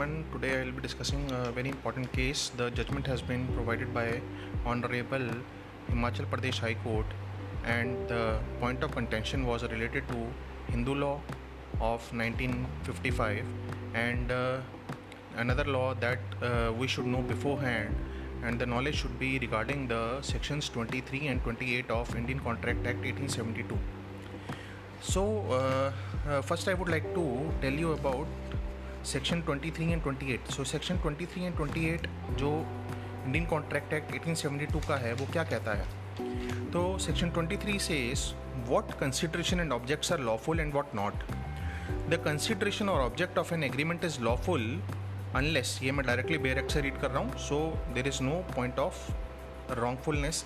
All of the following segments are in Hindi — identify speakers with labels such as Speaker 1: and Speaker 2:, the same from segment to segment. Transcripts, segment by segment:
Speaker 1: everyone. Today I will be discussing a very important case. The judgment has been provided by Honorable Himachal Pradesh High Court, and the point of contention was related to Hindu law of 1955 and uh, another law that uh, we should know beforehand and the knowledge should be regarding the sections 23 and 28 of Indian Contract Act 1872. So, uh, uh, first I would like to tell you about section 23 and 28 so section 23 and 28 जो इंडियन कॉन्ट्रैक्ट एक्ट 1872 का है वो क्या कहता है? तो सेक्शन 23 से what consideration and objects are lawful and what not the consideration और object of an agreement is lawful unless ये मैं डायरेक्टली बेरेक्ट से रीड कर रहा हूँ so there is no point of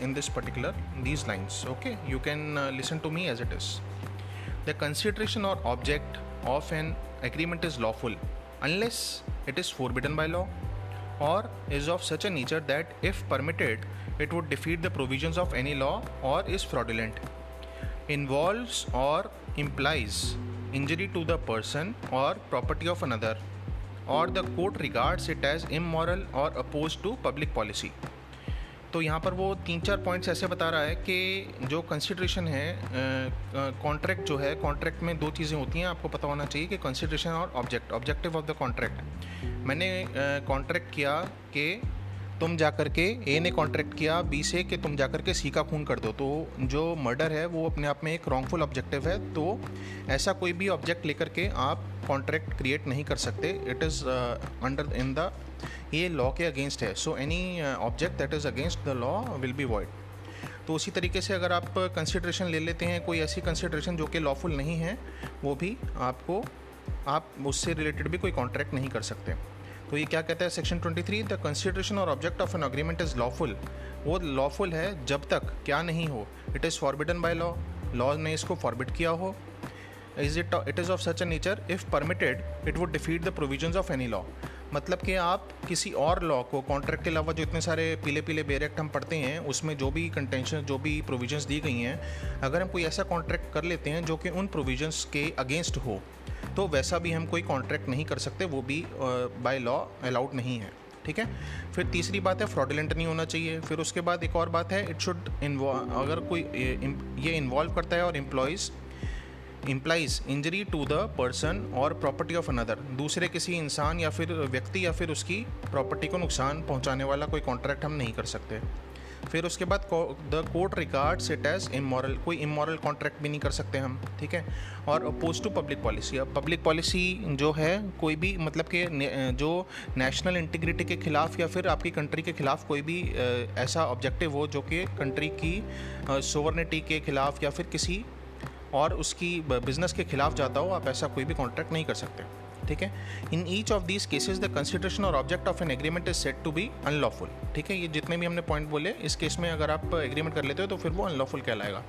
Speaker 1: in this particular these lines okay? You can uh, listen to me as it is. The consideration or object of an agreement is lawful unless it is forbidden by law or is of such a nature that if permitted it would defeat the provisions of any law or is fraudulent involves or implies injury to the person or property of another or the court regards it as immoral or opposed to public policy तो यहाँ पर वो तीन चार पॉइंट्स ऐसे बता रहा है कि जो कंसिड्रेशन है कॉन्ट्रैक्ट जो है कॉन्ट्रैक्ट में दो चीज़ें होती हैं, आपको पता होना चाहिए कि कंसिड्रेशन और object objective of the contract मैंने कॉन्ट्रैक्ट किया कि तुम जा कर के ए ने कॉन्ट्रैक्ट किया बी से कि तुम जा कर के सी का खून कर दो। तो जो मर्डर है, वो अपने आप में एक रॉन्गफुल ऑब्जेक्टिव है। तो ऐसा कोई भी ऑब्जेक्ट लेकर के आप कॉन्ट्रैक्ट क्रिएट नहीं कर सकते। It is under in the ये लॉ के अगेंस्ट है। So any object that is against the law will be void तो उसी तरीके से अगर आप कंसिड्रेशन ले लेते हैं, कोई ऐसी कंसिड्रेशन जो कि लॉफुल नहीं है, वो भी आपको, आप उससे रिलेटेड भी कोई कॉन्ट्रैक्ट नहीं कर सकते। तो ये क्या कहता है? सेक्शन 23 द कंसिड्रेशन और object of an agreement is lawful वो लॉफुल है जब तक क्या नहीं हो। It is forbidden by law law ने इसको फॉरबिड किया हो। Is it it is of such a nature if permitted it would defeat the provisions of any law मतलब कि आप किसी और लॉ को कॉन्ट्रैक्ट के अलावा जो इतने सारे पीले पीले बेरेक्ट हम पढ़ते हैं, उसमें जो भी कंटेंशन जो भी प्रोविजंस दी गई हैं, अगर हम कोई ऐसा कॉन्ट्रैक्ट कर लेते हैं जो कि उन प्रोविजंस के अगेंस्ट हो तो वैसा भी हम कोई कॉन्ट्रैक्ट नहीं कर सकते, वो भी बाय लॉ अलाउड नहीं है, ठीक है? फिर तीसरी बात है फ्रॉडलेंट नहीं होना चाहिए। फिर उसके बाद एक और बात है इट शुड अगर कोई, ये इन्वॉल्व करता है और employs implies injury to the person और प्रॉपर्टी ऑफ़ अनदर दूसरे किसी इंसान या फिर व्यक्ति या फिर उसकी प्रॉपर्टी को नुकसान पहुँचाने वाला कोई कॉन्ट्रैक्ट हम नहीं कर सकते। फिर उसके बाद the court regards it as immoral कोई इमोरल कॉन्ट्रैक्ट भी नहीं कर सकते हम, ठीक है? और अपोज टू पब्लिक पॉलिसी अब पब्लिक पॉलिसी जो है, कोई भी मतलब कि जो नेशनल इंटीग्रिटी के खिलाफ या फिर आपकी कंट्री के खिलाफ कोई भी ऐसा ऑब्जेक्टिव हो जो कि कंट्री की सोवर्निटी के खिलाफ या फिर किसी और उसकी बिज़नेस के खिलाफ जाता हो, आप ऐसा कोई भी कॉन्ट्रैक्ट नहीं कर सकते। ठीक है? In each of these cases the consideration और object of an agreement is said to be unlawful ठीक है? ये जितने भी हमने पॉइंट बोले, इस केस में अगर आप एग्रीमेंट कर लेते हो तो फिर वो अनलॉफुल कहलाएगा।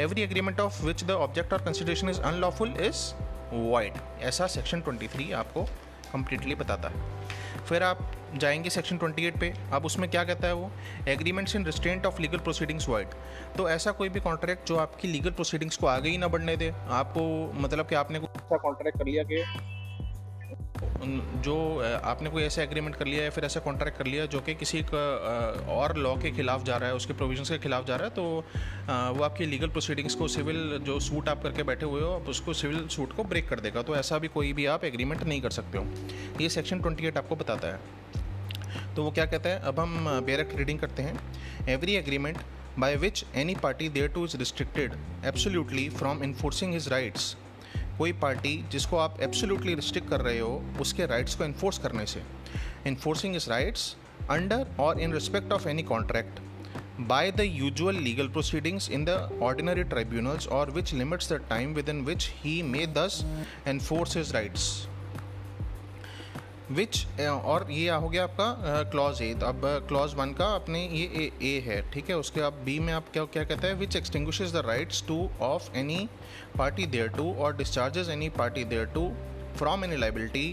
Speaker 1: Every agreement of which the object और consideration is unlawful is void ऐसा सेक्शन 23 आपको कंप्लीटली बताता है। फिर आप जाएँगे सेक्शन 28 पे। अब उसमें क्या कहता है वो? Agreements in restraint of legal proceedings void तो ऐसा कोई भी कॉन्ट्रैक्ट जो आपकी लीगल प्रोसीडिंग्स को आगे ही ना बढ़ने दे, आपको मतलब कि आपने कोई ऐसा कॉन्ट्रैक्ट कर लिया कि जो आपने कोई ऐसा एग्रीमेंट कर लिया या फिर ऐसा कॉन्ट्रैक्ट कर लिया जो कि किसी और लॉ के खिलाफ जा रहा है, उसके प्रोविजंस के खिलाफ जा रहा है तो वो आपकी लीगल प्रोसीडिंग्स को सिविल जो सूट आप करके बैठे हुए हो आप उसको सिविल सूट को ब्रेक कर देगा। तो ऐसा भी कोई भी आप एग्रीमेंट नहीं कर सकते हो। ये सेक्शन ट्वेंटी आपको बताता है। तो वो क्या कहता है? अब हम बेरेक्ट रीडिंग करते हैं। Every agreement by which any party thereto is restricted absolutely from enforcing his rights कोई पार्टी जिसको आप एब्सोल्युटली रिस्ट्रिक्ट कर रहे हो, उसके राइट्स को इन्फोर्स करने से। इन्फोर्सिंग इज़ राइट्स अंडर और in respect of any contract by the usual legal proceedings in the ordinary tribunals और which limits the time within which he may thus enforce his rights which और ये हो गया आपका क्लॉज ए अब क्लॉज वन का अपने ये ए है, ठीक है? उसके अब बी में आप क्या क्या कहते हैं? Which extinguish the rights to of any party thereto or discharges any party thereto from any liability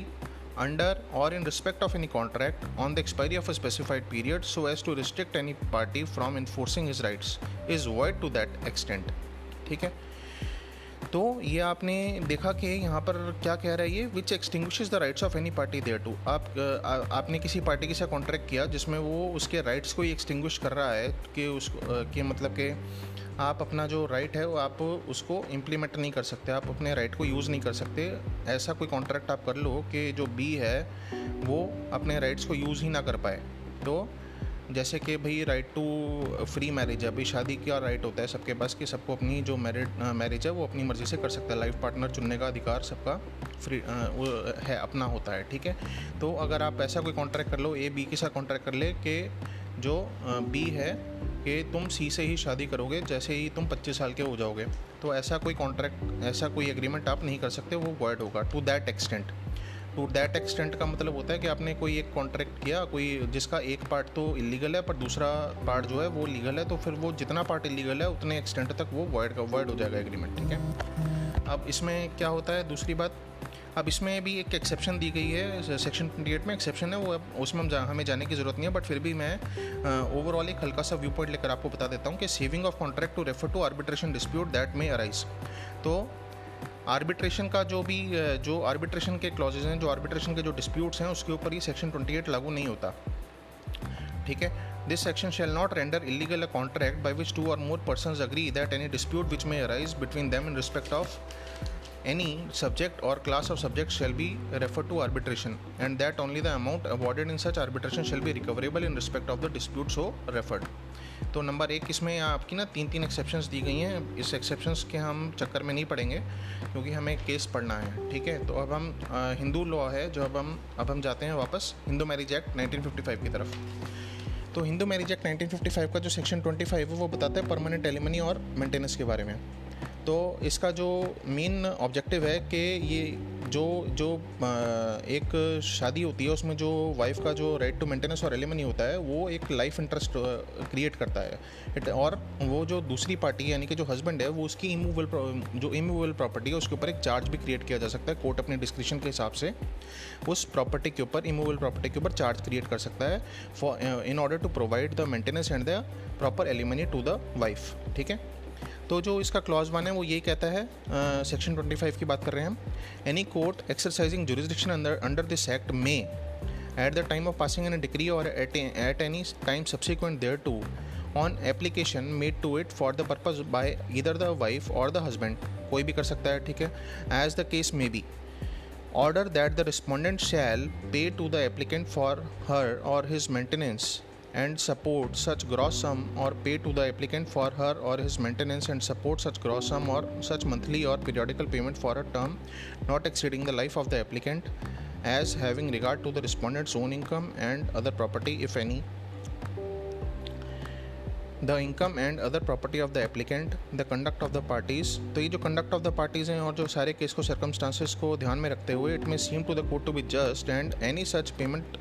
Speaker 1: under or in respect of any contract on the expiry of a specified period so as to restrict any party from enforcing his rights is void to that extent ठीक है? तो ये आपने देखा कि यहाँ पर क्या कह रहा है ये which extinguish the rights of any party thereto आप आ, आपने किसी पार्टी के साथ कॉन्ट्रैक्ट किया जिसमें वो उसके राइट्स को ही एक्सटिंग्विश कर रहा है कि उसको कि मतलब कि आप अपना जो राइट है वो आप उसको इम्प्लीमेंट नहीं कर सकते आप अपने राइट को यूज़ नहीं कर सकते। ऐसा कोई कॉन्ट्रैक्ट आप कर लो कि जो बी है वो अपने राइट्स को यूज़ ही ना कर पाए। तो जैसे कि भाई राइट टू फ्री मैरिज है। अभी शादी का राइट होता है सबके पास कि सबको अपनी जो मैरिड मैरिज है, वो अपनी मर्ज़ी से कर सकता है। लाइफ पार्टनर चुनने का अधिकार सबका फ्री वो है, अपना होता है, ठीक है? तो अगर आप ऐसा कोई कॉन्ट्रैक्ट कर लो ए बी के साथ कॉन्ट्रैक्ट कर ले कि जो बी है कि तुम सी से ही शादी करोगे, जैसे ही तुम 25 साल के हो जाओगे। तो ऐसा कोई कॉन्ट्रैक्ट ऐसा कोई एग्रीमेंट आप नहीं कर सकते, वो वॉइड होगा to that extent to that extent का मतलब होता है कि आपने कोई एक कॉन्ट्रैक्ट किया कोई जिसका एक पार्ट तो इलीगल है पर दूसरा पार्ट जो है वो लीगल है तो फिर वो जितना पार्ट इलीगल है उतने एक्सटेंट तक वो वॉइड का वॉइड हो जाएगा एग्रीमेंट ठीक है? अब इसमें क्या होता है? दूसरी बात अब इसमें भी एक एक्सेप्शन दी गई है सेक्शन ट्वेंटी में एक्सेप्शन है वो अब उसमें हम जा, हमें जाने की ज़रूरत नहीं है बट फिर भी मैं ओवरऑल एक हल्का सा व्यू पॉइंट लेकर आपको बता देता हूँ कि saving of contract to refer to arbitration dispute that may arise तो आर्बिट्रेशन का जो भी जो आर्बिट्रेशन के क्लॉजेज हैं, जो आर्बिट्रेशन के जो डिस्प्यूट्स हैं, उसके ऊपर ये सेक्शन 28 लागू नहीं होता। ठीक है? This section shall not render illegal a contract by which two or more person agree that any dispute which may arise between them in respect of any subject or class of subject shall be refer to arbitration and that only the amount awarded in such arbitration shall be recoverable in respect of the dispute so referred तो नंबर एक इसमें आपकी ना तीन तीन एक्सेप्शंस दी गई हैं। इस एक्सेप्शंस के हम चक्कर में नहीं पड़ेंगे, क्योंकि हमें केस पढ़ना है, ठीक है? तो अब हम हिंदू लॉ है, जो अब हम अब हम जाते हैं वापस, हिंदू मैरिज एक्ट 1955 की तरफ़। तो हिंदू मैरिज एक्ट 1955 का जो सेक्शन 25 है, वो बताता है परमानेंट एलिमनी और मेंटेनेंस के बारे में। तो इसका जो मेन ऑब्जेक्टिव है कि ये जो जो एक शादी होती है, उसमें जो वाइफ का जो राइट टू मेंटेनेंस और एलिमनी होता है, वो एक लाइफ इंटरेस्ट क्रिएट करता है। और वो जो दूसरी पार्टी यानी कि जो हस्बैंड है, वो उसकी इमूवल जो इमूवल प्रॉपर्टी है, उसके ऊपर एक चार्ज भी क्रिएट किया जा सकता है कोर्ट अपने डिस्क्रिप्शन के हिसाब से। उस प्रॉपर्टी के ऊपर इमूवल प्रॉपर्टी के ऊपर चार्ज क्रिएट कर सकता है for in order to provide the maintenance and the proper alimony to the wife ठीक है? तो जो इसका क्लॉज वन है, वो यही कहता है सेक्शन ट्वेंटी फाइव की बात कर रहे हैं हम। Any court exercising jurisdiction under under this act may at the time of passing an decree or at any time subsequent thereto on application made to it for the purpose by either the wife or the husband कोई भी कर सकता है, ठीक है? As the case may be order that the respondent shall pay to the applicant for her or his maintenance and support such gross sum or pay to the applicant for her or his maintenance and support such gross sum or such monthly or periodical payment for a term not exceeding the life of the applicant as having regard to the respondent's own income and other property if any the income and other property of the applicant the conduct of the parties तो ये जो कंडक्ट ऑफ़ द पार्टीज़ हैं और जो सारे केस को सर्कमस्टांसिस को ध्यान में रखते हुए it may seem to the court to be just and any such payment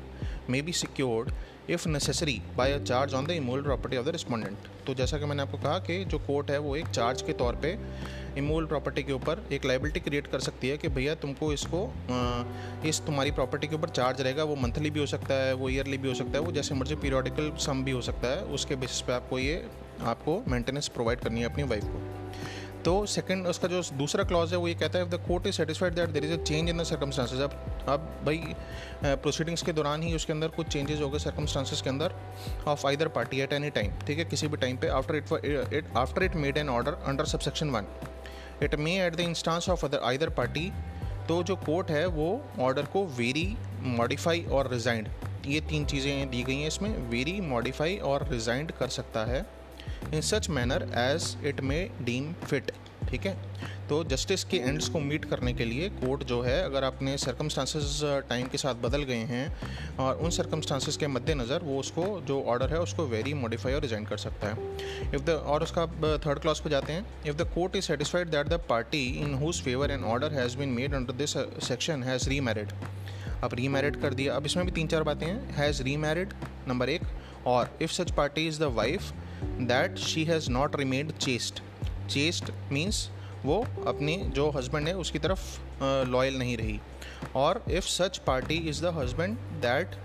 Speaker 1: may be secured if necessary by a charge on the immovable property of the respondent तो जैसा कि मैंने आपको कहा कि जो कोर्ट है वो एक चार्ज के तौर पे इमोल प्रॉपर्टी के ऊपर एक लाइबिलिटी क्रिएट कर सकती है कि भैया तुमको इसको इस तुम्हारी प्रॉपर्टी के ऊपर चार्ज रहेगा, वो मंथली भी हो सकता है, वो ईयरली भी हो सकता है, वो जैसे मर्ज़ी पीरियडिकल सम भी हो सकता है, उसके बेसिस पे आपको ये, आपको मेंटेनेंस प्रोवाइड करनी है अपनी वाइफ को। तो सेकंड उसका जो दूसरा क्लॉज है, वो ये कहता है if the court is satisfied that there is a change in the circumstances अब अब भाई प्रोसीडिंग्स के दौरान ही उसके अंदर कुछ चेंजेस हो गए सर्कमस्टांसेस के अंदर of either party at any time ठीक है? किसी भी टाइम पे after it it after it made an order under subsection one it may at the instance of other either party तो जो कोर्ट है, वो ऑर्डर को वेरी मॉडिफाई और रिजाइंड ये तीन चीज़ें दी गई हैं इसमें वेरी मॉडिफाई और रिजाइंड कर सकता है। In such manner as it may deem fit ठीक है? तो जस्टिस के एंड्स को मीट करने के लिए कोर्ट जो है, अगर अपने सर्कमस्टांसेस टाइम के साथ बदल गए हैं और उन सर्कमस्टांसेस के मद्देनज़र वो उसको जो ऑर्डर है उसको वेरी मॉडिफाई और रिजाइन कर सकता है। इफ़ द और उसका थर्ड क्लास पे जाते हैं। If the court is satisfied that the party in whose favour an order has been made under this section has remarried अब री मैरिड कर दिया। अब इसमें भी तीन चार बातें हैज़ री मैरिड नंबर एक, or if such party is the wife that she has not remained chaste chaste means वो अपने जो हस्बैंड है, उसकी तरफ़ लॉयल नहीं रही। और if such party is the husband that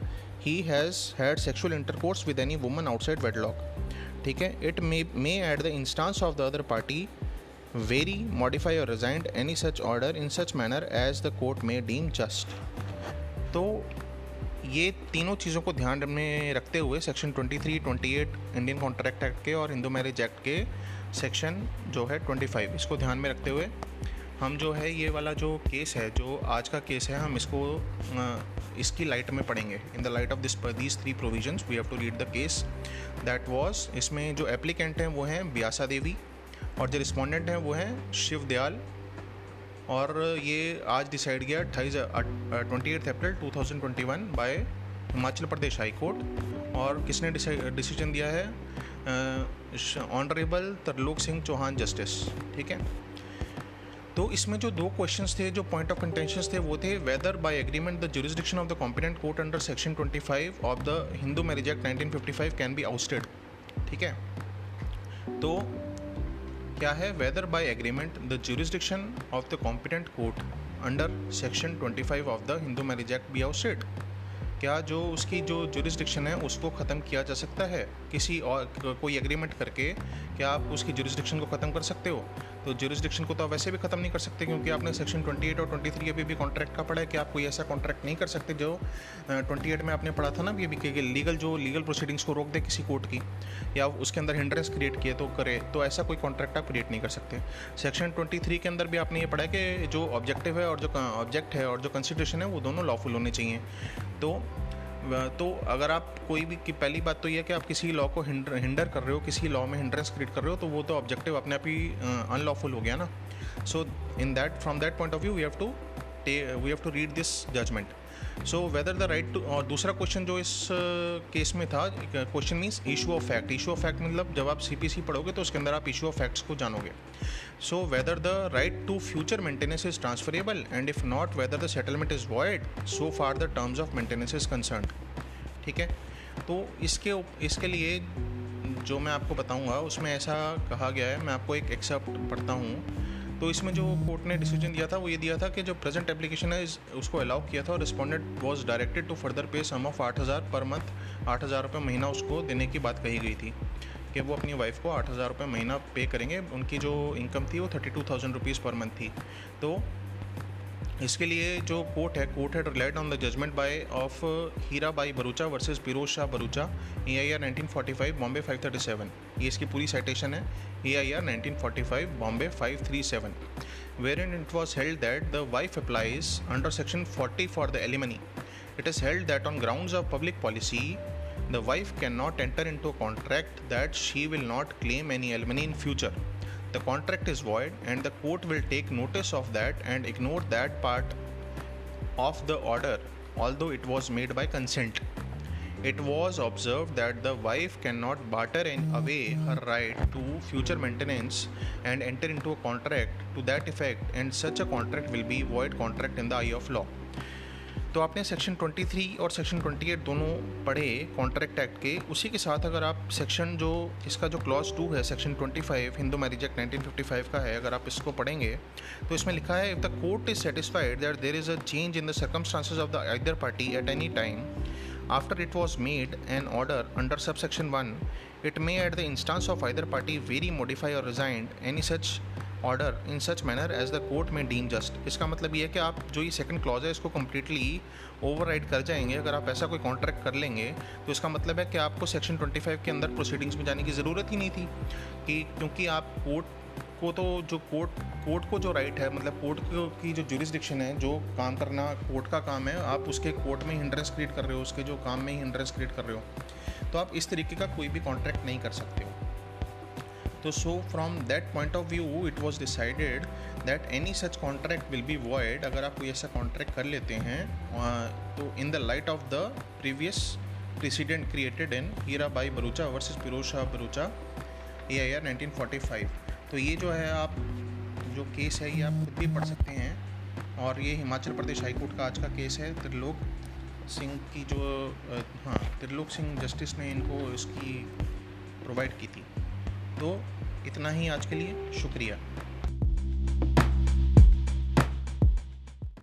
Speaker 1: he has had sexual intercourse with any woman outside wedlock ठीक है? It may may at the instance of the other party vary modify or rescind any such order in such manner as the court may deem just तो ये तीनों चीज़ों को ध्यान में रखते हुए सेक्शन 23, 28 इंडियन कॉन्ट्रैक्ट एक्ट के और हिंदू मैरिज एक्ट के सेक्शन जो है 25 इसको ध्यान में रखते हुए हम जो है ये वाला जो केस है जो आज का केस है हम इसको इसकी लाइट में पढ़ेंगे। In the light of this these three provisions we have to read the case that was इसमें जो एप्लीकेंट हैं वो हैं ब्यासा देवी और जो रिस्पोंडेंट हैं वो हैं शिव दयाल और ये आज डिसाइड किया अट्ठाईस twenty eight April two thousand twenty one by Himachal Pradesh high court और किसने डिसीज़न दिया है? ऑनरेबल तरलोक सिंह चौहान जस्टिस ठीक है? तो इसमें जो दो क्वेश्चंस थे, जो पॉइंट ऑफ़ कंटेंशन थे, वो थे whether by agreement the jurisdiction of the competent court under section 25 of the Hindu marriage act 1955 can be ousted ठीक है? तो क्या है whether by agreement the jurisdiction of the competent court under section 25 of the Hindu marriage act be ousted क्या जो उसकी जो जुरिस्डिक्शन है, उसको ख़त्म किया जा सकता है? किसी और, कोई एग्रीमेंट करके क्या आप उसकी जुरिस्डिक्शन को ख़त्म कर सकते हो? तो जुरिस्डिक्शन को तो आप वैसे भी ख़त्म नहीं कर सकते, क्योंकि आपने सेक्शन 28 और 23 अभी भी कॉन्ट्रैक्ट का पढ़ा है कि आप कोई ऐसा कॉन्ट्रैक्ट नहीं कर सकते जो 28 में आपने पढ़ा था ना अभी कि लीगल जो लीगल प्रोसीडिंग्स को रोक दे किसी कोर्ट की, या उसके अंदर हिंड्रेंस क्रिएट किए तो करे तो ऐसा कोई कॉन्ट्रैक्ट आप क्रिएट नहीं कर सकते। सेक्शन ट्वेंटी के अंदर भी आपने ये पढ़ा है कि जो ऑब्जेक्टिव है और जो ऑब्जेक्ट है और जो कंस्टिट्यूशन है, वो दोनों लॉफुल होने चाहिए। तो तो अगर आप कोई भी कि पहली बात तो यह कि आप किसी लॉ को हिंडर, हिंडर कर रहे हो किसी लॉ में हिंड्रेंस क्रिएट कर रहे हो तो वो तो ऑब्जेक्टिव अपने आप ही अनलॉफुल हो गया ना। So in that from that point of view we have to we have to read this judgment. So whether the right to और दूसरा क्वेश्चन जो इस केस में था question means issue of fact issue of fact मतलब जब आप सीपीसी पढ़ोगे तो उसके अंदर आप इशू ऑफ़ फैक्ट्स को जानोगे। So whether the right to future maintenance is transferable and if not whether the settlement is void so far the terms of maintenance is concern ठीक है? तो इसके इसके लिए जो मैं आपको बताऊँगा, उसमें ऐसा कहा गया है, मैं आपको एक एक्सेप्ट पढ़ता हूँ। तो इसमें जो कोर्ट ने डिसीज़न दिया था, वो ये दिया था कि जो प्रेजेंट एप्लीकेशन है उसको अलाउ किया था और respondent was directed to further pay sum of आठ हज़ार पर मंथ आठ हज़ार रुपये महीना उसको देने की बात कही गई थी कि वो अपनी वाइफ को आठ हज़ार रुपये महीना पे करेंगे। उनकी जो इनकम थी, वो thirty two thousand rupees per month थी। तो इसके लिए जो कोर्ट है, court had relied on the judgment by of Hira Bai Barucha versus Firoz Shah Barucha A I R nineteen forty five Bombay five thirty seven ये इसकी पूरी साइटेशन है A I R nineteen forty five Bombay five three seven wherein it was held that the wife applies under section forty for the alimony it is held that on ground of public policy the wife can not enter into contract that she will not claim any alimony in future the contract is void and the court will take notice of that and ignore that part of the order although it was made by consent. It was observed that the wife cannot barter away her right to future maintenance and enter into a contract to that effect and such a contract will be void contract in the eye of law तो आपने सेक्शन 23 और सेक्शन 28 दोनों पढ़े कॉन्ट्रैक्ट एक्ट के। उसी के साथ अगर आप सेक्शन जो, इसका जो क्लॉज टू है सेक्शन 25 हिंदू मैरिज एक्ट 1955 का है, अगर आप इसको पढ़ेंगे तो इसमें लिखा है if the court is satisfied that there is a change in the circumstances of the other party at any time after it was made an order under sub section one it may at the instance of other party vary modify or rescind any such order in such manner as the court may deem just इसका मतलब ये है कि आप जो ये सेकंड क्लॉज है, इसको कम्प्लीटली ओवर कर जाएँगे। अगर आप ऐसा कोई कॉन्ट्रैक्ट कर लेंगे तो इसका मतलब है कि आपको सेक्शन 25 के अंदर प्रोसीडिंग्स में जाने की ज़रूरत ही नहीं थी। कि क्योंकि आप कोर्ट को तो जो कोर्ट कोर्ट को जो राइट है मतलब कोर्ट की जो जुरिस्डिक्शन है, जो काम करना कोर्ट का काम है, आप उसके कोर्ट में हिंड्रेंस क्रिएट कर रहे हो, उसके जो काम में ही हिंड्रेंस क्रिएट कर रहे हो तो आप इस तरीके का कोई भी कॉन्ट्रैक्ट नहीं कर सकते हो। तो so from that point of view it was decided that any such contract will be void अगर आप कोई ऐसा कॉन्ट्रैक्ट कर लेते हैं तो in the light of the previous precedent created in Hira Bai Barucha versus Firoz Shah Barucha A I R nineteen forty five तो ये जो है आप, जो केस है, ये आप खुद भी पढ़ सकते हैं। और ये हिमाचल प्रदेश हाईकोर्ट का आज का केस है त्रिलोक सिंह की जो हाँ त्रिलोक सिंह जस्टिस ने इनको इसकी प्रोवाइड की थी। तो इतना ही आज के लिए शुक्रिया।